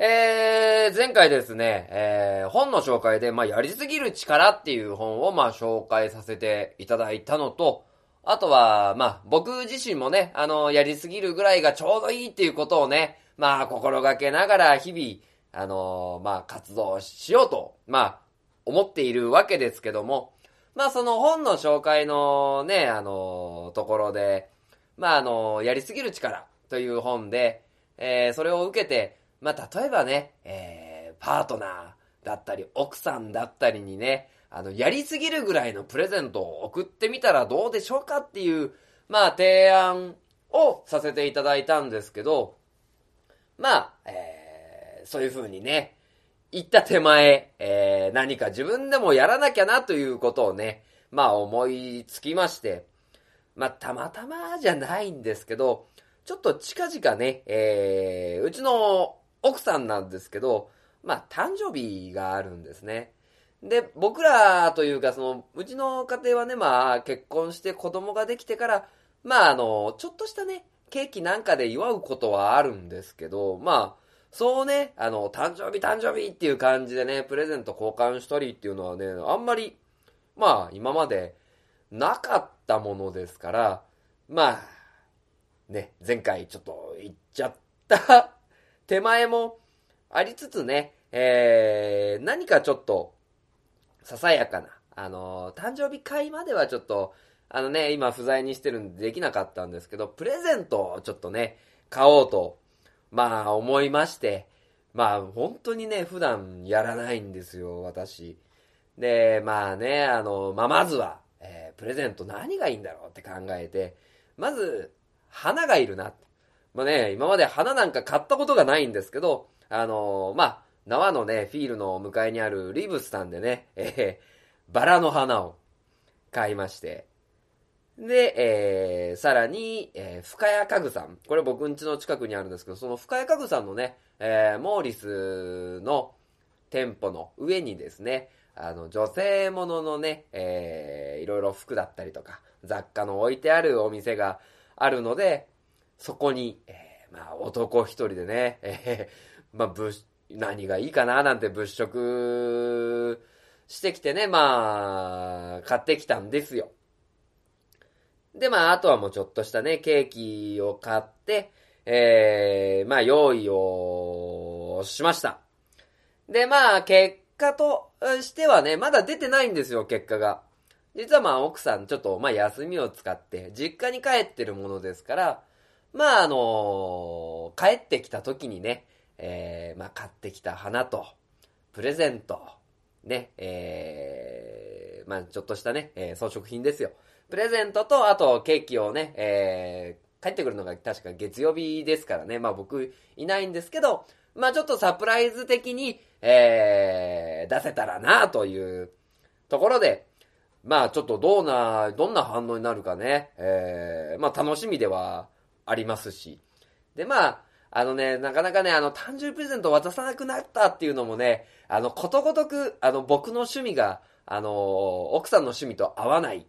えー、前回ですね、えー、本の紹介で、まあ、やりすぎる力っていう本を、まあ、紹介させていただいたのと、あとは、まあ、僕自身もね、あの、やりすぎるぐらいがちょうどいいっていうことをね、まあ、心がけながら日々、あのまあ、活動しようと、まあ、思っているわけですけども、まあ、その本の紹介のね、あのところで、まあ、あのやりすぎる力という本で、えー、それを受けて、まあ、例えばね、えー、パートナーだったり、奥さんだったりにね、あの、やりすぎるぐらいのプレゼントを送ってみたらどうでしょうかっていう、まあ、提案をさせていただいたんですけど、まあ、えー、そういう風にね、言った手前、えー、何か自分でもやらなきゃなということをね、まあ思いつきまして、まあたまたまじゃないんですけど、ちょっと近々ね、えー、うちの奥さんなんですけど、まあ、誕生日があるんですね。で、僕らというか、その、うちの家庭はね、まあ、結婚して子供ができてから、まあ、あの、ちょっとしたね、ケーキなんかで祝うことはあるんですけど、まあ、そうね、あの、誕生日誕生日っていう感じでね、プレゼント交換したりっていうのはね、あんまり、まあ、今までなかったものですから、まあ、ね、前回ちょっと言っちゃった手前もありつつね、えー、何かちょっと、ささやかな、あの、誕生日会まではちょっと、あのね、今不在にしてるんでできなかったんですけど、プレゼントをちょっとね、買おうと、まあ思いまして、まあ本当にね、普段やらないんですよ、私。で、まあね、あの、まあまずは、えー、プレゼント何がいいんだろうって考えて、まず、花がいるな。まあね、今まで花なんか買ったことがないんですけど、あのー、まあ、縄のね、フィールの向かいにあるリブスさんでね、えー、バラの花を買いまして、で、えー、さらに、えー、深谷家具さん。これ僕ん家の近くにあるんですけど、その深谷家具さんのね、えー、モーリスの店舗の上にですね、あの、女性もののね、えー、いろいろ服だったりとか、雑貨の置いてあるお店があるので、そこに、えー、まあ、男一人でね、えー、まあ、物、何がいいかななんて物色してきてね、まあ、買ってきたんですよ。で、まあ、あとはもうちょっとしたね、ケーキを買って、えー、まあ、用意をしました。で、まあ、結果としてはね、まだ出てないんですよ、結果が。実はまあ奥さんちょっとまあ休みを使って実家に帰ってるものですから、まああのー、帰ってきた時にね、えー、まあ買ってきた花と、プレゼント、ね、えー、まあちょっとしたね、えー、装飾品ですよ。プレゼントと、あとケーキをね、えー、帰ってくるのが確か月曜日ですからね、まあ僕いないんですけど、まあちょっとサプライズ的に、えー、出せたらなというところで、まあちょっとどうな、どんな反応になるかね、えー、まあ楽しみではありますし。で、まあ、あのね、なかなかね、あの、誕生日プレゼント渡さなくなったっていうのもね、あの、ことごとく、あの、僕の趣味が、あの、奥さんの趣味と合わない。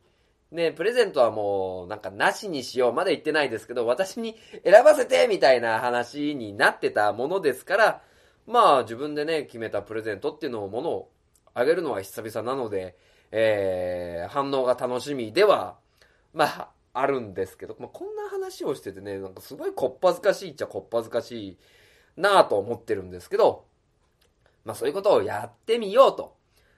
ね、プレゼントはもう、なんか、なしにしようまで言ってないですけど、私に選ばせてみたいな話になってたものですから、まあ、自分でね、決めたプレゼントっていうのを、ものをあげるのは久々なので、えー、反応が楽しみでは、まあ、あるんですけど、まあ、こんな話をしててね、なんかすごいこっぱずかしいっちゃこっぱずかしいなぁと思ってるんですけど、まあそういうことをやってみようと。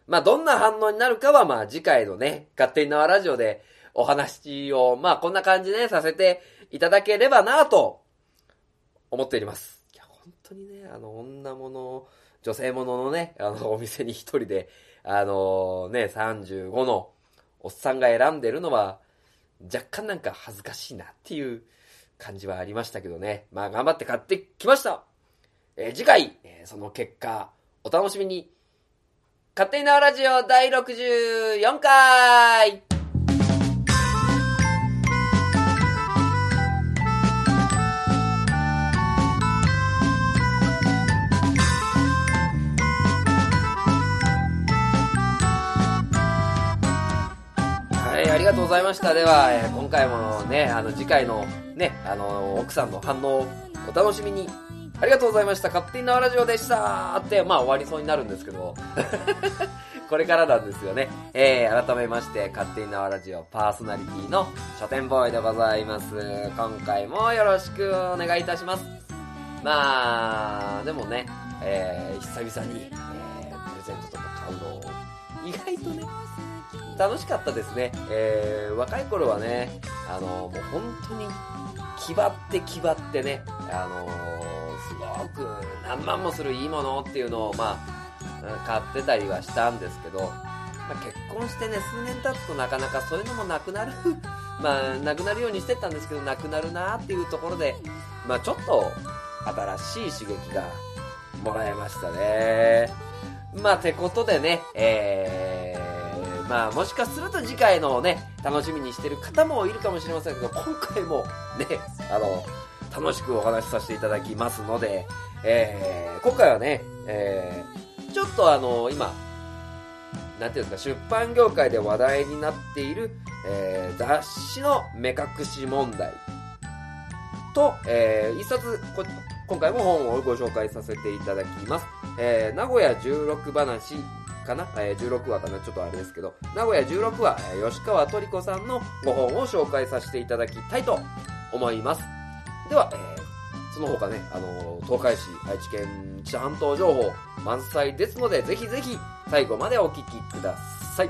まあどんな反応になるかはまあ次回のね、勝手に縄ラジオでお話をまあこんな感じでね、させていただければなぁと思っております。いや、本当にね、あの女物、女性物のね、あのお店に一人であのね、35のおっさんが選んでるのは、若干なんか恥ずかしいなっていう感じはありましたけどね。まあ頑張って買ってきましたえー、次回、えー、その結果、お楽しみに。勝手に縄ラジオ第64回ざいました。では、えー、今回もね、あの、次回のね、あの、奥さんの反応をお楽しみに。ありがとうございました。勝手に縄ラジオでしたって、まあ終わりそうになるんですけど、これからなんですよね。えー、改めまして、勝手に縄ラジオパーソナリティの書店ボーイでございます。今回もよろしくお願いいたします。まあ、でもね、えー、久々に、えー、プレゼントとか買うの、意外とね、楽しかったですね。えー、若い頃はね、あの、もう本当に、気張って気張ってね、あのすごく何万もするいいものっていうのを、まあ、買ってたりはしたんですけど、まあ、結婚してね、数年経つとなかなかそういうのもなくなる まあ、なくなるようにしてたんですけど、なくなるなっていうところで、まあ、ちょっと、新しい刺激がもらえましたね。まあ、てことでね、えー、まあ、もしかすると次回のね、楽しみにしてる方もいるかもしれませんけど、今回もね、あの、楽しくお話しさせていただきますので、えー、今回はね、えー、ちょっとあの、今、なんていうんですか、出版業界で話題になっている、えー、雑誌の目隠し問題と、えー、一冊今回も本をご紹介させていただきます。えー、名古屋16話かな、え、16話かな？ちょっとあれですけど、名古屋16話、え、吉川トリコさんのご本を紹介させていただきたいと思います。では、えー、その他ね、あのー、東海市、愛知県知半島情報満載ですので、ぜひぜひ最後までお聞きください。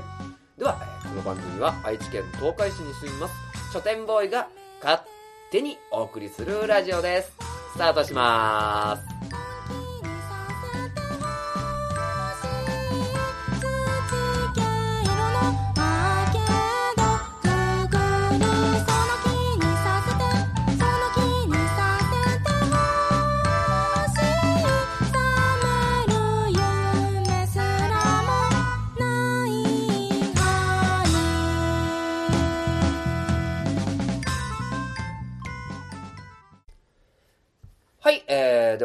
では、えー、この番組は愛知県東海市に住みます書店ボーイが勝手にお送りするラジオです。スタートしまーす。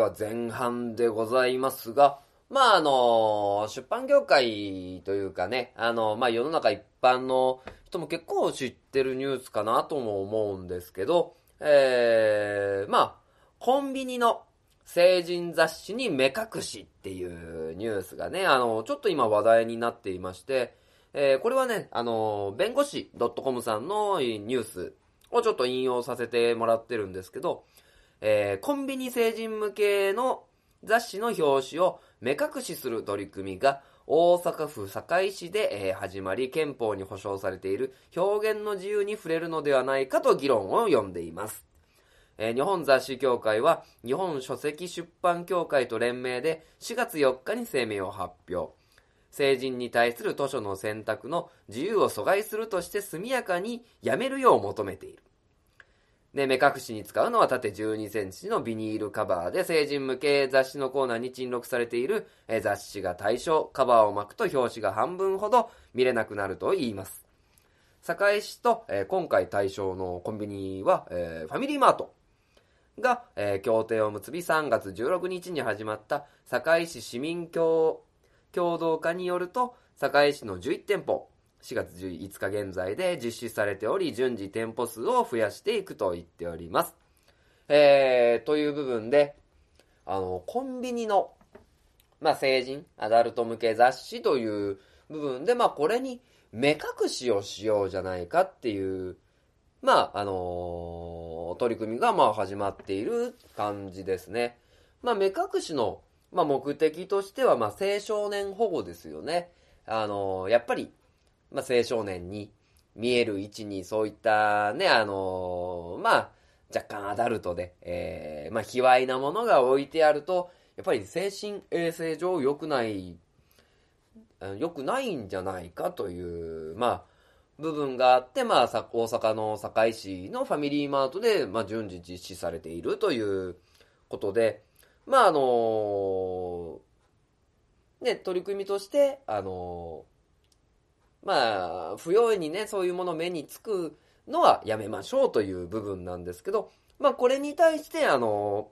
は前半でございますが、まああの、出版業界というかね、あの、まあ世の中一般の人も結構知ってるニュースかなとも思うんですけど、えー、まあ、コンビニの成人雑誌に目隠しっていうニュースがね、あの、ちょっと今話題になっていまして、えー、これはね、あの、弁護士 .com さんのニュースをちょっと引用させてもらってるんですけど、えー、コンビニ成人向けの雑誌の表紙を目隠しする取り組みが大阪府堺市で、えー、始まり憲法に保障されている表現の自由に触れるのではないかと議論を読んでいます。えー、日本雑誌協会は日本書籍出版協会と連名で4月4日に声明を発表。成人に対する図書の選択の自由を阻害するとして速やかにやめるよう求めている。で、目隠しに使うのは縦12センチのビニールカバーで成人向け雑誌のコーナーに陳録されている雑誌が対象、カバーを巻くと表紙が半分ほど見れなくなると言います。堺市と、えー、今回対象のコンビニは、えー、ファミリーマートが、えー、協定を結び3月16日に始まった堺市市民共共同化によると、堺市の11店舗、4月5日現在で実施されており、順次店舗数を増やしていくと言っております。えー、という部分で、あの、コンビニの、まあ、成人、アダルト向け雑誌という部分で、まあ、これに目隠しをしようじゃないかっていう、まあ、あのー、取り組みが、まあ、始まっている感じですね。まあ、目隠しの、まあ、目的としては、まあ、青少年保護ですよね。あのー、やっぱり、まあ、青少年に見える位置にそういったね、あのー、まあ、若干アダルトで、えー、まあ、卑猥なものが置いてあると、やっぱり精神衛生上良くない、良くないんじゃないかという、まあ、部分があって、まあ、大阪の堺市のファミリーマートで、まあ、順次実施されているということで、まあ、あのー、ね、取り組みとして、あのーまあ、不用意にね、そういうもの目につくのはやめましょうという部分なんですけど、まあ、これに対して、あの、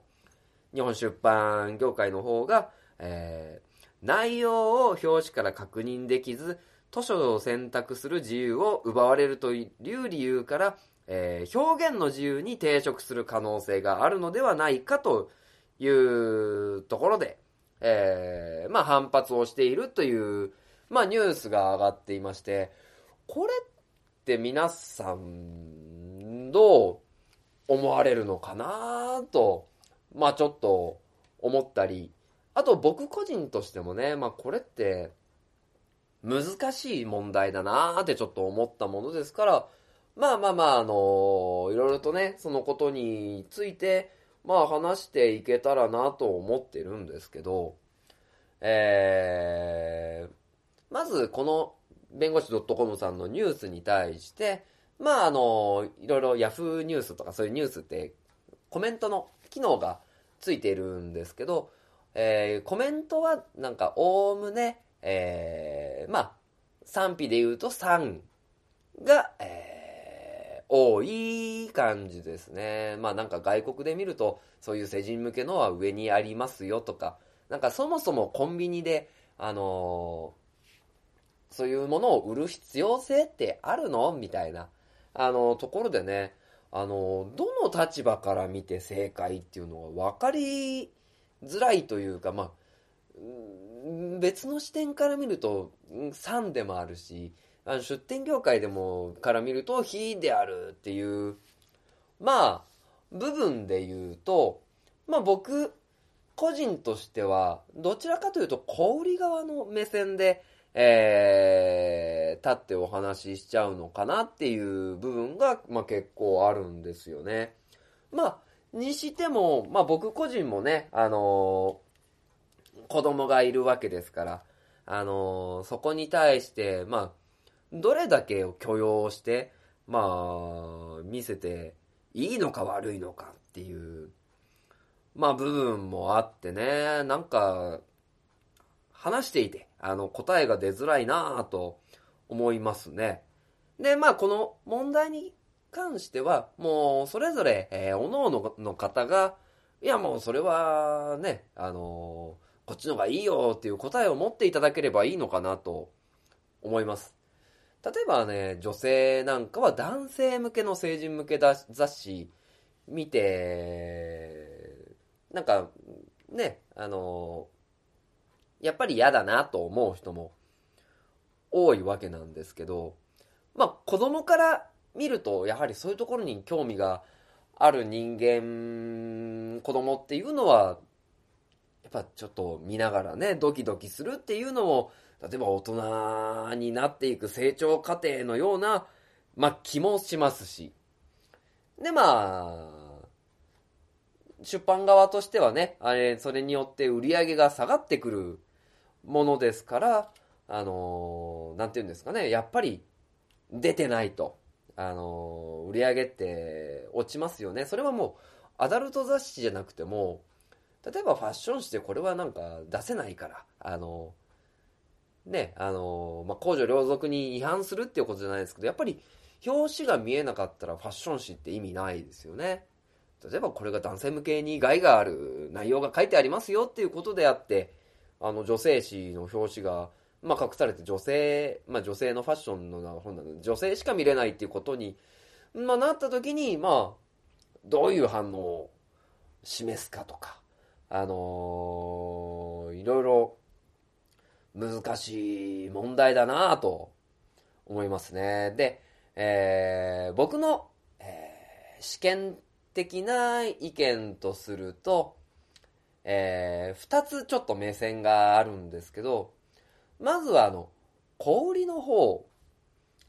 日本出版業界の方が、えー、内容を表紙から確認できず、図書を選択する自由を奪われるという理由から、えー、表現の自由に抵触する可能性があるのではないかというところで、えー、まあ反発をしているという、まあニュースが上がっていまして、これって皆さん、どう思われるのかなと、まあちょっと思ったり、あと僕個人としてもね、まあこれって難しい問題だなーってちょっと思ったものですから、まあまあまあ、あのいろいろとね、そのことについて、まあ話していけたらなと思ってるんですけど、えー、まずこの弁護士 .com さんのニュースに対して、まああの、いろいろ Yahoo ニュースとかそういうニュースってコメントの機能がついているんですけど、えー、コメントはなんかおおむね、えー、まあ、賛否で言うと3が、えー、多い感じですね。まあなんか外国で見ると、そういう成人向けのは上にありますよとか、なんかそもそもコンビニで、あのー、そういうものを売る必要性ってあるの？みたいな、あの、ところでね、あの、どの立場から見て正解っていうのが分かりづらいというか、まあ、別の視点から見ると、3でもあるし、あの出店業界でも、から見ると、非であるっていう、まあ、部分で言うと、まあ僕、個人としては、どちらかというと、小売り側の目線で、えー、立ってお話ししちゃうのかなっていう部分が、まあ結構あるんですよね。まあ、にしても、まあ僕個人もね、あのー、子供がいるわけですから、あのー、そこに対して、まあ、どれだけを許容して、まあ、見せていいのか悪いのかっていう、まあ部分もあってね、なんか、話していて、あの、答えが出づらいなぁと思いますね。で、まあこの問題に関しては、もう、それぞれ、えー、おのおのの方が、いや、もう、それは、ね、あのー、こっちの方がいいよっていう答えを持っていただければいいのかなと思います。例えばね、女性なんかは男性向けの成人向け雑誌見て、なんか、ね、あのー、やっぱり嫌だなと思う人も多いわけなんですけど、まあ子供から見ると、やはりそういうところに興味がある人間、子供っていうのは、やっぱちょっと見ながらね、ドキドキするっていうのも、例えば大人になっていく成長過程のような、まあ気もしますし。で、まあ、出版側としてはね、あれ、それによって売り上げが下がってくるものですから、あのー、なんていうんですかね、やっぱり出てないと。あの、売り上げって落ちますよね。それはもう、アダルト雑誌じゃなくても、例えばファッション誌でこれはなんか出せないから、あの、ね、あの、まあ、公序良俗に違反するっていうことじゃないですけど、やっぱり表紙が見えなかったらファッション誌って意味ないですよね。例えばこれが男性向けに害がある内容が書いてありますよっていうことであって、あの女性誌の表紙がまあ、隠されて女性、まあ、女性のファッションの本なので、女性しか見れないっていうことに、まあ、なった時に、まあ、どういう反応を示すかとか、あのー、いろいろ難しい問題だなと思いますね。で、えー、僕の、えー、試験的な意見とすると、えー、二つちょっと目線があるんですけど、まずはあの、小売りの方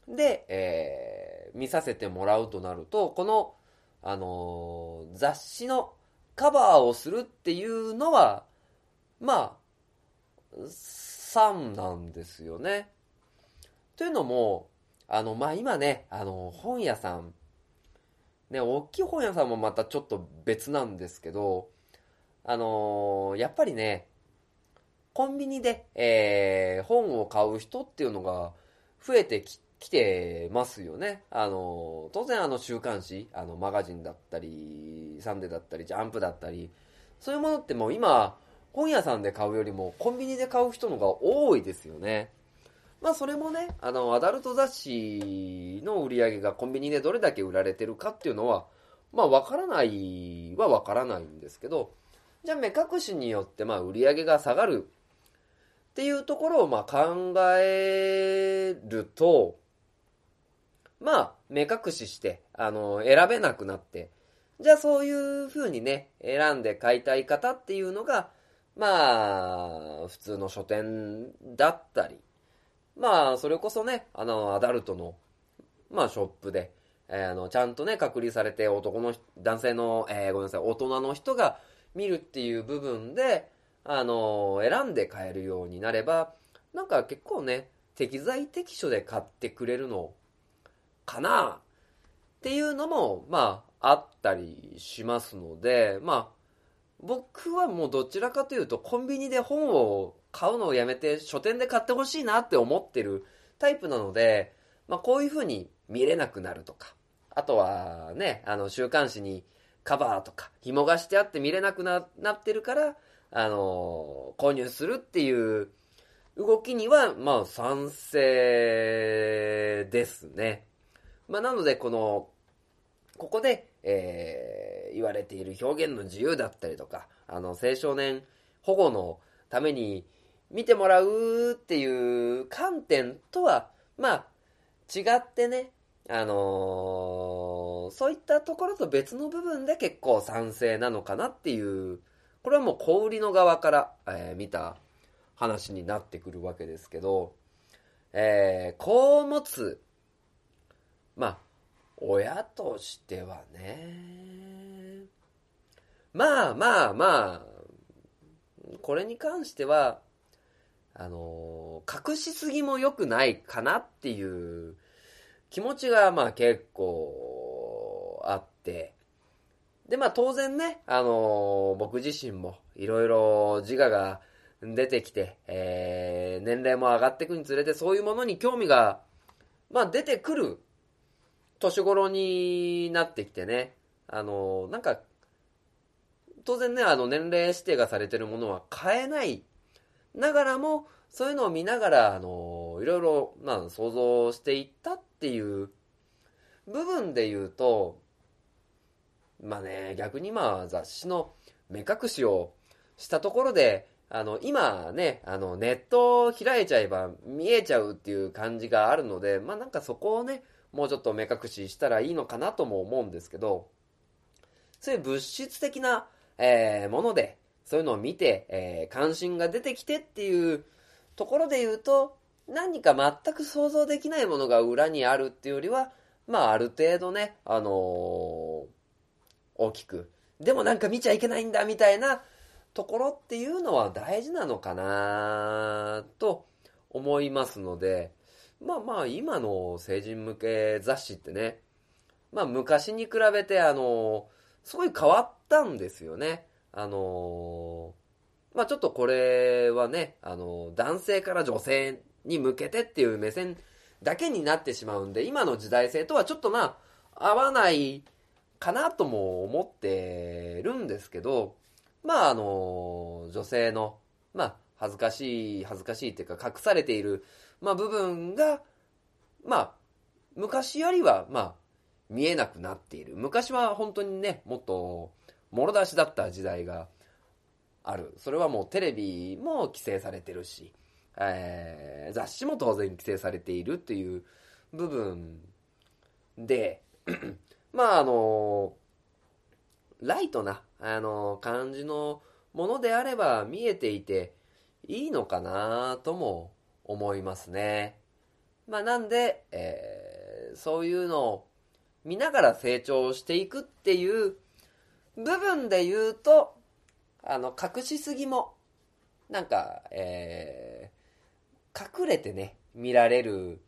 で、えー、見させてもらうとなると、この、あのー、雑誌のカバーをするっていうのは、まあ、3なんですよね。というのも、あの、まあ、今ね、あの、本屋さん、ね、大きい本屋さんもまたちょっと別なんですけど、あのー、やっぱりね、コンビニで、えー、本を買う人っていうのが増えてきてますよね。あの、当然あの週刊誌、あのマガジンだったり、サンデーだったり、ジャンプだったり、そういうものってもう今、本屋さんで買うよりもコンビニで買う人のが多いですよね。まあそれもね、あの、アダルト雑誌の売り上げがコンビニでどれだけ売られてるかっていうのは、まあわからないはわからないんですけど、じゃあ目隠しによってまあ売り上げが下がる。っていうところをまあ考えると、まあ目隠しして、あの、選べなくなって、じゃあそういう風にね、選んで買いたい方っていうのが、まあ、普通の書店だったり、まあ、それこそね、あの、アダルトの、まあ、ショップで、えーあの、ちゃんとね、隔離されて男の、男性の、えーごめんなさい、大人の人が見るっていう部分で、あの、選んで買えるようになれば、なんか結構ね、適材適所で買ってくれるのかなっていうのも、まあ、あったりしますので、まあ、僕はもうどちらかというと、コンビニで本を買うのをやめて、書店で買ってほしいなって思ってるタイプなので、まあ、こういう風に見れなくなるとか、あとはね、あの、週刊誌にカバーとか、紐がしてあって見れなくななってるから、あの、購入するっていう動きには、まあ、賛成ですね。まあ、なので、この、ここで、えー言われている表現の自由だったりとか、あの、青少年保護のために見てもらうっていう観点とは、まあ、違ってね、あのーそういったところと別の部分で結構賛成なのかなっていう、これはもう小売りの側から、えー見た話になってくるわけですけど、えー、子を持つ、まあ、親としてはね、まあまあまあ、これに関しては、あのー隠しすぎも良くないかなっていう気持ちがまあ結構あって、でまあ当然ね、あのー僕自身もいろいろ自我が出てきて、えー年齢も上がっていくにつれてそういうものに興味が、まあ出てくる年頃になってきてね、あのーなんか、当然ね、あの、年齢指定がされてるものは買えない。ながらも、そういうのを見ながら、あのーいろいろ、まあ、想像していったっっていう部分で言うと、まあね、逆にまあ、雑誌の目隠しをしたところで、あの、今ね、あの、ネットを開いちゃえば見えちゃうっていう感じがあるので、まあなんかそこをね、もうちょっと目隠ししたらいいのかなとも思うんですけど、そういう物質的な、えーもので、そういうのを見て、えー関心が出てきてっていうところで言うと、何か全く想像できないものが裏にあるっていうよりは、まあある程度ね、あのー大きく、でもなんか見ちゃいけないんだみたいなところっていうのは大事なのかなと思いますので、まあまあ今の成人向け雑誌ってね、まあ昔に比べてあのすごい変わったんですよね。あのまあちょっとこれはね、あの男性から女性に向けてっていう目線だけになってしまうんで、今の時代性とはちょっとまあ合わないかなとも思ってるんですけど、まああの女性の、まあ恥ずかしい、恥ずかしいっていうか隠されている、まあ部分が、まあ昔よりは、まあ見えなくなっている。昔は本当にね、もっと、もろ出しだった時代がある。それはもうテレビも規制されてるし、えー雑誌も当然規制されているっていう部分で、まああの、ライトな、あの、感じのものであれば見えていていいのかなとも思いますね。まあなんで、えーそういうのを見ながら成長していくっていう部分で言うと、あの、隠しすぎも、なんか、えー隠れてね、見られる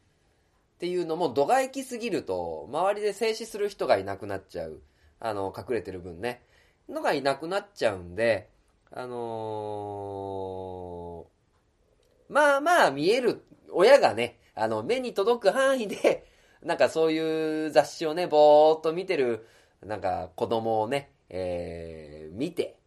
っていうのも度が行きすぎると、周りで静止する人がいなくなっちゃう。あの、隠れてる分ね。のがいなくなっちゃうんで、あのーまあまあ見える、親がね、あの、目に届く範囲で、なんかそういう雑誌をね、ぼーっと見てる、なんか子供をね、えー見て、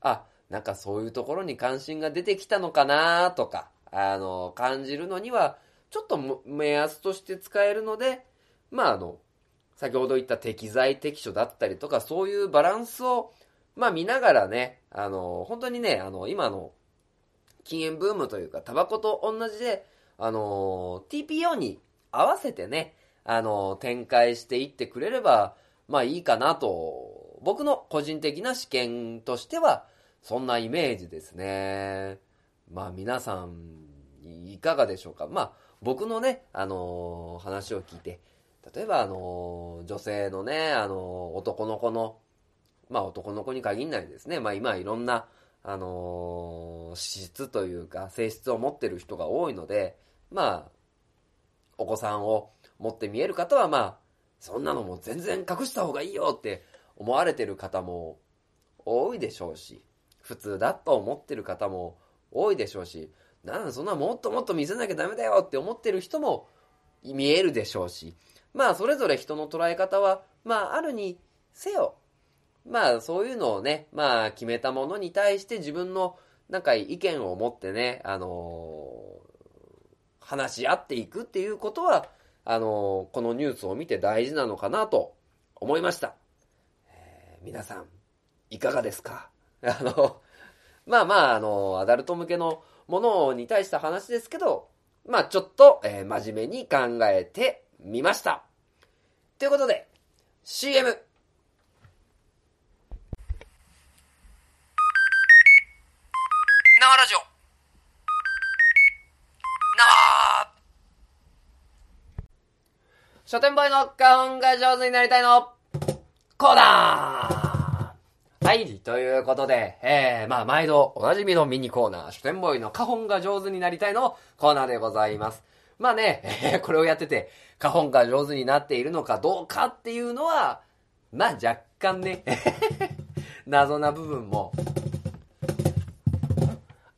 あ、なんかそういうところに関心が出てきたのかなとか、あの、感じるのには、ちょっと目安として使えるので、まああの、先ほど言った適材適所だったりとか、そういうバランスをまあ見ながらね、あの、本当にね、あの、今の禁煙ブームというか、タバコと同じで、あの、TPO に合わせてね、あの、展開していってくれれば、まあいいかなと、僕の個人的な試験としては、そんなイメージですね。まあ皆さん、いかがでしょうか？まあ僕のね、あの話を聞いて、例えばあの女性のね、あの男の子の、まあ男の子に限らないですね。まあ今いろんな、あの資質というか性質を持ってる人が多いので、まあ、お子さんを持って見える方はまあ、そんなのも全然隠した方がいいよって思われてる方も多いでしょうし、普通だと思ってる方も多いでしょうし、なんだそんなもっともっと見せなきゃダメだよって思ってる人も見えるでしょうし、まあそれぞれ人の捉え方は、まああるにせよ、まあそういうのをね、まあ決めたものに対して自分のなんか意見を持ってね、あのー、話し合っていくっていうことは、あのー、このニュースを見て大事なのかなと思いました。えー、皆さん、いかがですか？あの、まあまあ、あの、アダルト向けのものに対した話ですけど、まあちょっと、えー、真面目に考えてみました。ということで、CM! 縄ラジオ縄書店ボーイの花本が上手になりたいのコーナーはい、ということで、えー、まあ、毎度おなじみのミニコーナー、書店ボーイの花本が上手になりたいのコーナーでございます。まあね、えー、これをやってて、花本が上手になっているのかどうかっていうのは、まあ、若干ね、謎な部分も、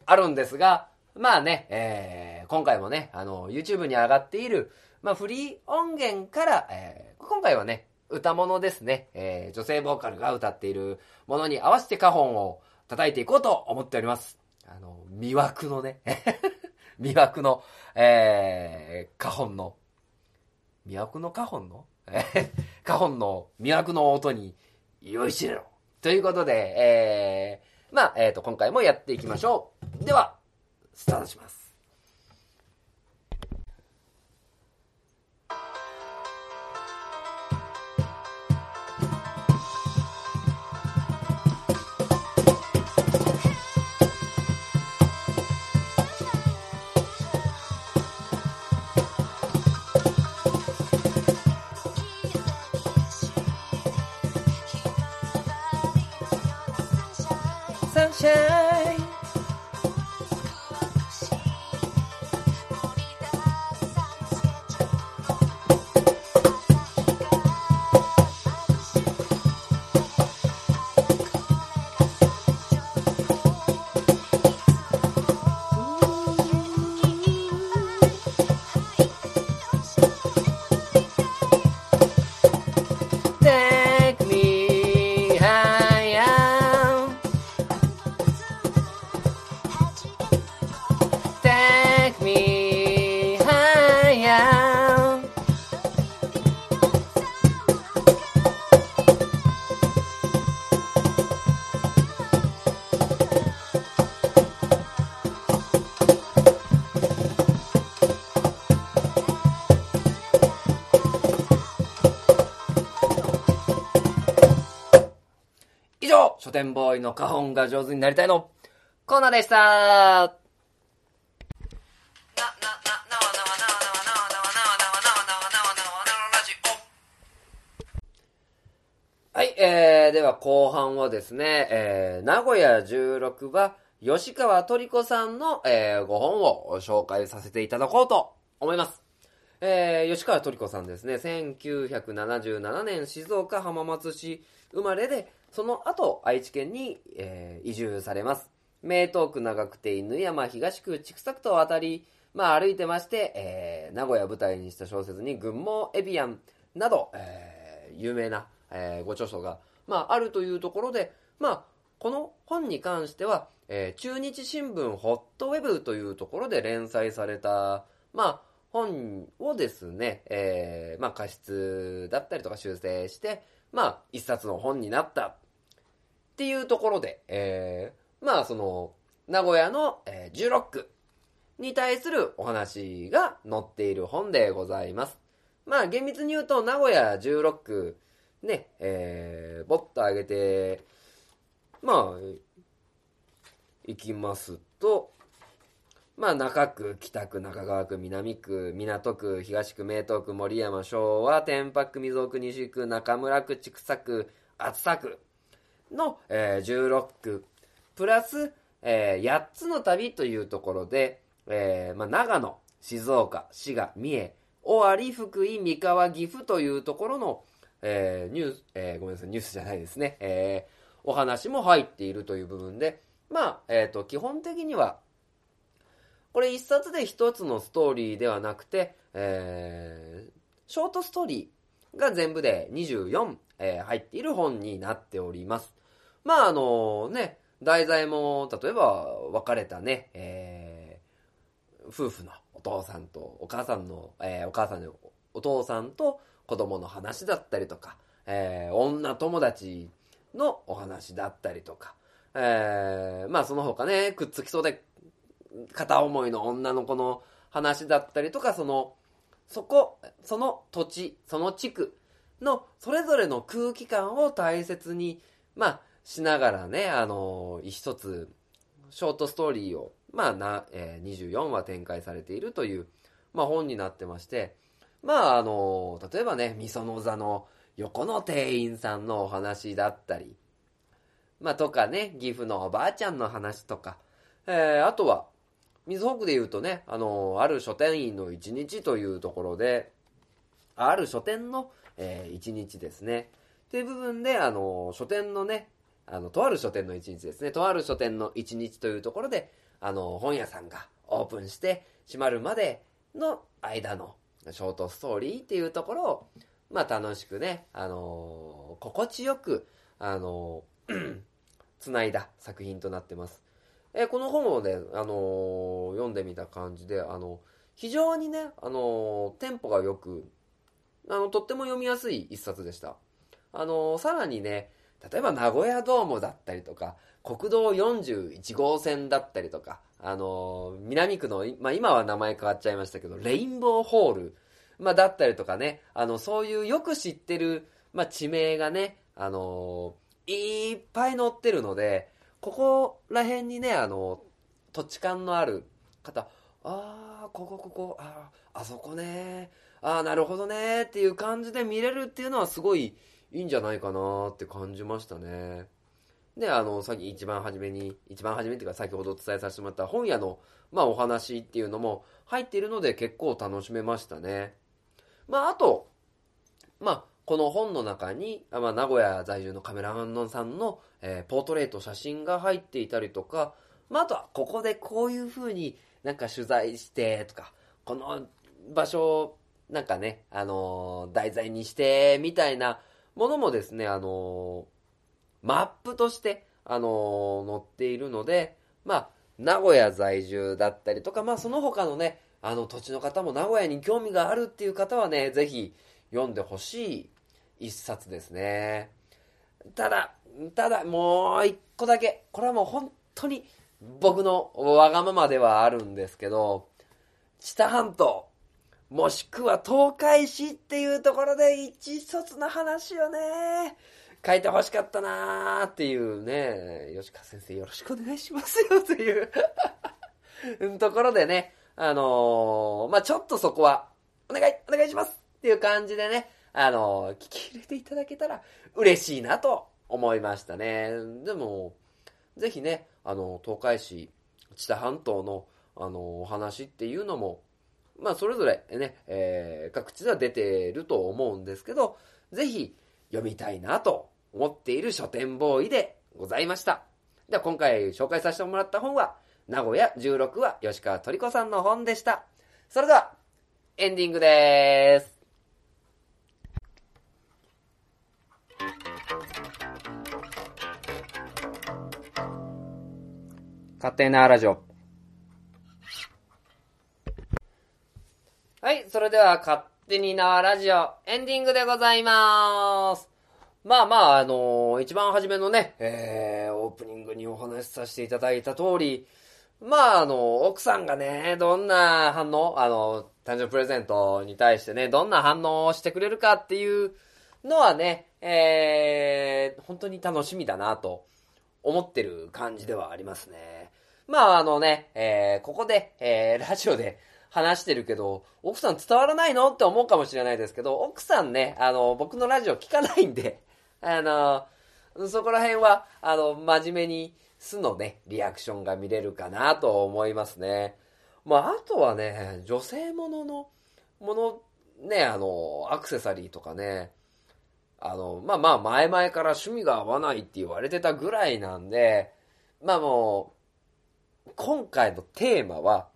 あるんですが、まあね、えー、今回もね、あの、YouTube に上がっている、まあ、フリー音源から、えー、今回はね、歌物ですね、えー、女性ボーカルが歌っているものに合わせて花本を叩いていこうと思っております。あの、魅惑のね、魅惑の、えー、花本の、魅惑の花本の？花本の魅惑の音に、よいしろということで、えー、まあ、えっ、ー、と、今回もやっていきましょう。では、スタートします。書店ボーイの花本が上手になりたいのコーナーでしたはい、えー、では後半はですね、えー、名古屋16は吉川トリコさんの、えー、ご本を紹介させていただこうと思います。えー、吉川トリコさんですね、1977年静岡浜松市生まれで、その後、愛知県に、えー、移住されます。名東区長久手犬山東区千種区と渡り、まあ歩いてまして、えー、名古屋舞台にした小説に群盲エビアンなど、えー、有名な、えー、ご著書が、まああるというところで、まあこの本に関しては、えー、中日新聞ホットウェブというところで連載された、まあ本をですね、えー、まあ過失だったりとか修正して、まあ一冊の本になったっていうところで、えー、まあその、名古屋の、え、16区に対するお話が載っている本でございます。まあ厳密に言うと、名古屋16区、ね、えー、ぼっと上げて、まあ、行きますと、まあ、中区、北区、中川区、南区、港区、東区、名東区、森山、昭和、天白区、溝区、西区、中村区、千種区、厚佐区の、えー、16区、プラス、えー、8つの旅というところで、えーまあ、長野、静岡、滋賀、三重、尾張、福井、三河、岐阜というところの、えー、ニュース、えー、ごめんなさい、ニュースじゃないですね、えー、お話も入っているという部分で、まあ、えっ、ー、と、基本的には、これ一冊で一つのストーリーではなくて、えー、ショートストーリーが全部で24、えー、入っている本になっております。まあ、あのね、題材も、例えば、別れたね、えー、夫婦のお父さんとお母さんの、えー、お母さんのお父さんと子供の話だったりとか、えー、女友達のお話だったりとか、えー、まあその他ね、くっつきそうで片思いの女の子の話だったりとか、その、そこ、その土地、その地区のそれぞれの空気感を大切に、まあ、しながらね、あのー、一つ、ショートストーリーを、まあな、えー、24話展開されているという、まあ本になってまして、まああの、例えばね、みその座の横の店員さんのお話だったり、まあとかね、岐阜のおばあちゃんの話とか、えー、あとは、水北で言うとね、あの、ある書店員の一日というところで、ある書店の、えー、一日ですね。っていう部分で、あの、書店のね、あの、とある書店の一日ですね。とある書店の一日というところで、あの、本屋さんがオープンして閉まるまでの間のショートストーリーっていうところを、まあ楽しくね、あの心地よく、あの 繋いだ作品となってます。えこの本をね、あのー、読んでみた感じで、あの、非常にね、あのー、テンポが良く、あの、とっても読みやすい一冊でした。あのー、さらにね、例えば名古屋ドームだったりとか、国道41号線だったりとか、あの南区の、まあ、今は名前変わっちゃいましたけど、レインボーホール、まあ、だったりとかね、あの、そういうよく知ってる、まあ、地名がね、あのいっぱい載ってるので、ここら辺にね、あの、土地勘のある方、ああ、ここここ、ああ、あそこね、ああ、なるほどね、っていう感じで見れるっていうのはすごいいいんじゃないかなって感じましたね。で、あの、さっき一番初めに、一番初めっていうか先ほどお伝えさせてもらった本屋の、まあお話っていうのも入っているので結構楽しめましたね。まああと、まあこの本の中に、まあ、名古屋在住のカメラマンさんの、えー、ポートレート、写真が入っていたりとか、まあ、あとは、ここでこういう風になんか取材してとか、この場所をなんかね、あのー、題材にして、みたいなものもですね、あのー、マップとして、あの載っているので、まあ、名古屋在住だったりとか、まあ、その他のね、あの土地の方も名古屋に興味があるっていう方はね、ぜひ読んでほしい一冊ですね。ただ、ただ、もう一個だけ。これはもう本当に僕のわがままではあるんですけど、知多半島、もしくは東海市っていうところで一冊の話をね、書いてほしかったなーっていうね、吉川先生よろしくお願いしますよ。という。ところでね、あのー、まあ、ちょっとそこは、お願い、お願いします。っていう感じでね、あの、聞き入れていただけたら嬉しいなと思いましたね。でも、ぜひね、あの、東海市、知多半島の、あの、お話っていうのも、まあ、それぞれね、えー、各地では出てると思うんですけど、ぜひ読みたいなと思っている書店ボーイでございました。では、今回紹介させてもらった本は、名古屋16話吉川トリコさんの本でした。それでは、エンディングでーす。勝手なラジオ。はい、それでは勝手に縄ラジオエンディングでございます。まあまあ、あのー一番初めのね、えー、オープニングにお話しさせていただいた通り、まあ、あの、奥さんがね、どんな反応、あの、誕生日プレゼントに対してね、どんな反応をしてくれるかっていうのはね、えー、本当に楽しみだなと思ってる感じではありますね。まあ、あのね、えー、ここで、えー、ラジオで話してるけど、奥さん伝わらないのって思うかもしれないですけど、奥さんね、あの、僕のラジオ聞かないんで、あの、そこら辺は、あの、真面目に、素のね、リアクションが見れるかなと思いますね。まあ、あとはね、女性ものの、もの、ね、あの、アクセサリーとかね、あの、まあまあ、前々から趣味が合わないって言われてたぐらいなんで、まあもう、今回のテーマは、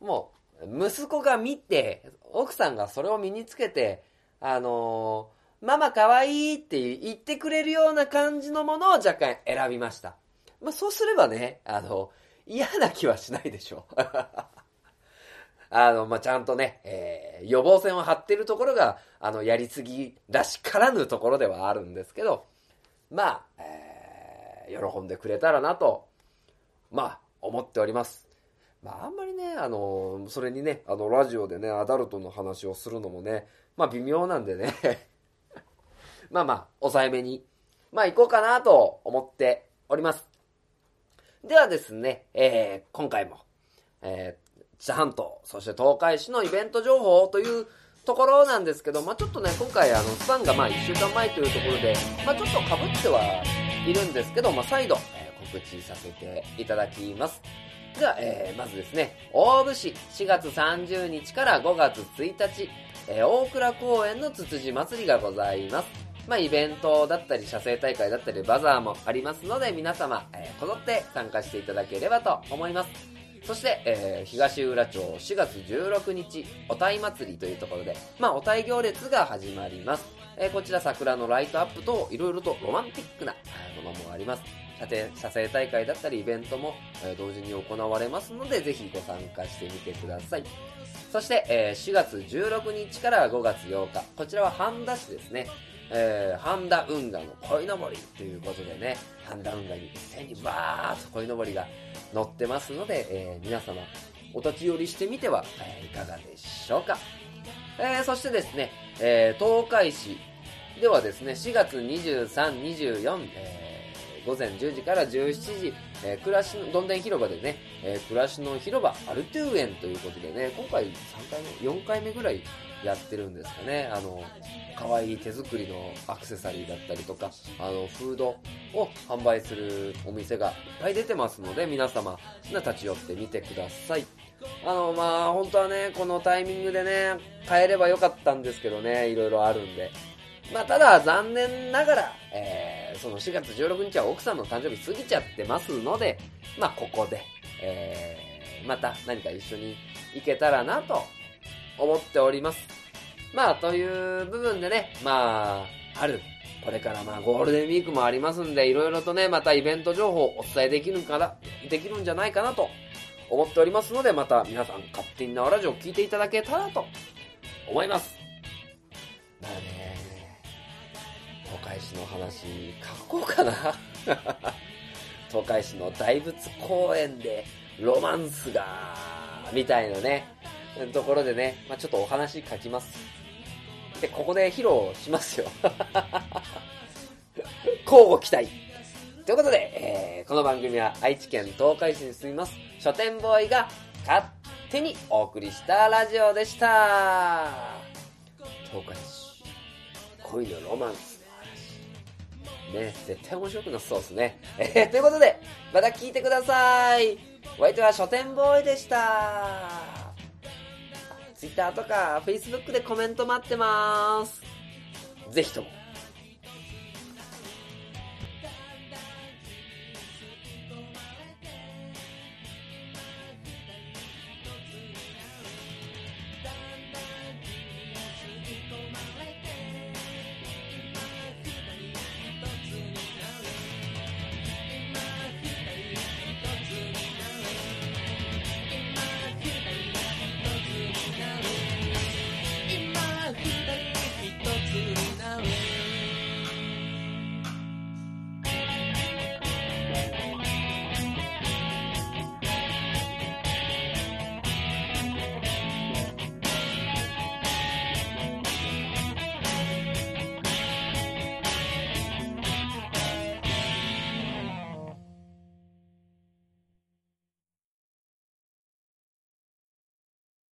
もう、息子が見て、奥さんがそれを身につけて、あのママ可愛いって言ってくれるような感じのものを若干選びました。まあそうすればね、あの、嫌な気はしないでしょう。あの、まあ、ちゃんとね、えー、予防線を張ってるところが、あの、やりすぎらしからぬところではあるんですけど、まあ、えー、喜んでくれたらなと、まあ、思っております。まあ、あんまりね、あの、それにね、あの、ラジオでね、アダルトの話をするのもね、まあ、微妙なんでね、まあまあ、抑えめに、まあ、行こうかなと思っております。ではですね、えー、今回も、えー、知多半島、そして東海市のイベント情報というところなんですけど、まあちょっとね、今回あの、スパンがまあ1週間前というところで、まあちょっと被ってはいるんですけど、まあ再度、えー告知させていただきます。では、えーまずですね、大府市4月30日から5月1日、えー大倉公園のつつじ祭りがございます。まあ、イベントだったり、写生大会だったり、バザーもありますので、皆様、えーこぞって参加していただければと思います。そして、えー東浦町4月16日、おたい祭りというところで、まあ、おたい行列が始まります。えーこちら桜のライトアップと、いろいろとロマンティックなものもあります。射程写生大会だったり、イベントも、え同時に行われますので、ぜひご参加してみてください。そして、え4月16日から5月8日、こちらは半田市ですね。えー、半田運河の鯉のぼりということでね、半田運河に一斉にバーッと鯉のぼりが乗ってますので、えー皆様、お立ち寄りしてみては、えーいかがでしょうか。えーそしてですね、えー東海市ではですね、4月23、24、えー午前10時から17時、えー暮らしの、どんでん広場でね、えー暮らしの広場アルトゥーエンということでね、今回3回目、4回目ぐらいやってるんですかね。あの、可愛い手作りのアクセサリーだったりとか、あの、フードを販売するお店がいっぱい出てますので、皆様、立ち寄ってみてください。あの、まあ、本当はね、このタイミングでね、買えればよかったんですけどね、いろいろあるんで。まあ、ただ、残念ながら、えー、その4月16日は奥さんの誕生日過ぎちゃってますので、まあ、ここで、えー、また何か一緒に行けたらなと思っております。まあ、という部分でね、まあ、春、これからまあ、ゴールデンウィークもありますんで、いろいろとね、またイベント情報をお伝えできるから、できるんじゃないかなと思っておりますので、また皆さん勝手に縄ラジオを聞いていただけたらと思います。まあね、東海市の話、書こうかな。東海市の大仏公園でロマンスが、みたいなね、ところでね、まあちょっとお話書きます。で、ここで披露しますよ。交互期待。ということで、えーこの番組は愛知県東海市に住みます書店ボーイが勝手にお送りしたラジオでした。東海市、恋のロマンス。ね、絶対面白くなさそうですね。えーということで、また聞いてください。お相手は書店ボーイでした。Twitter とか Facebook でコメント待ってます。ぜひとも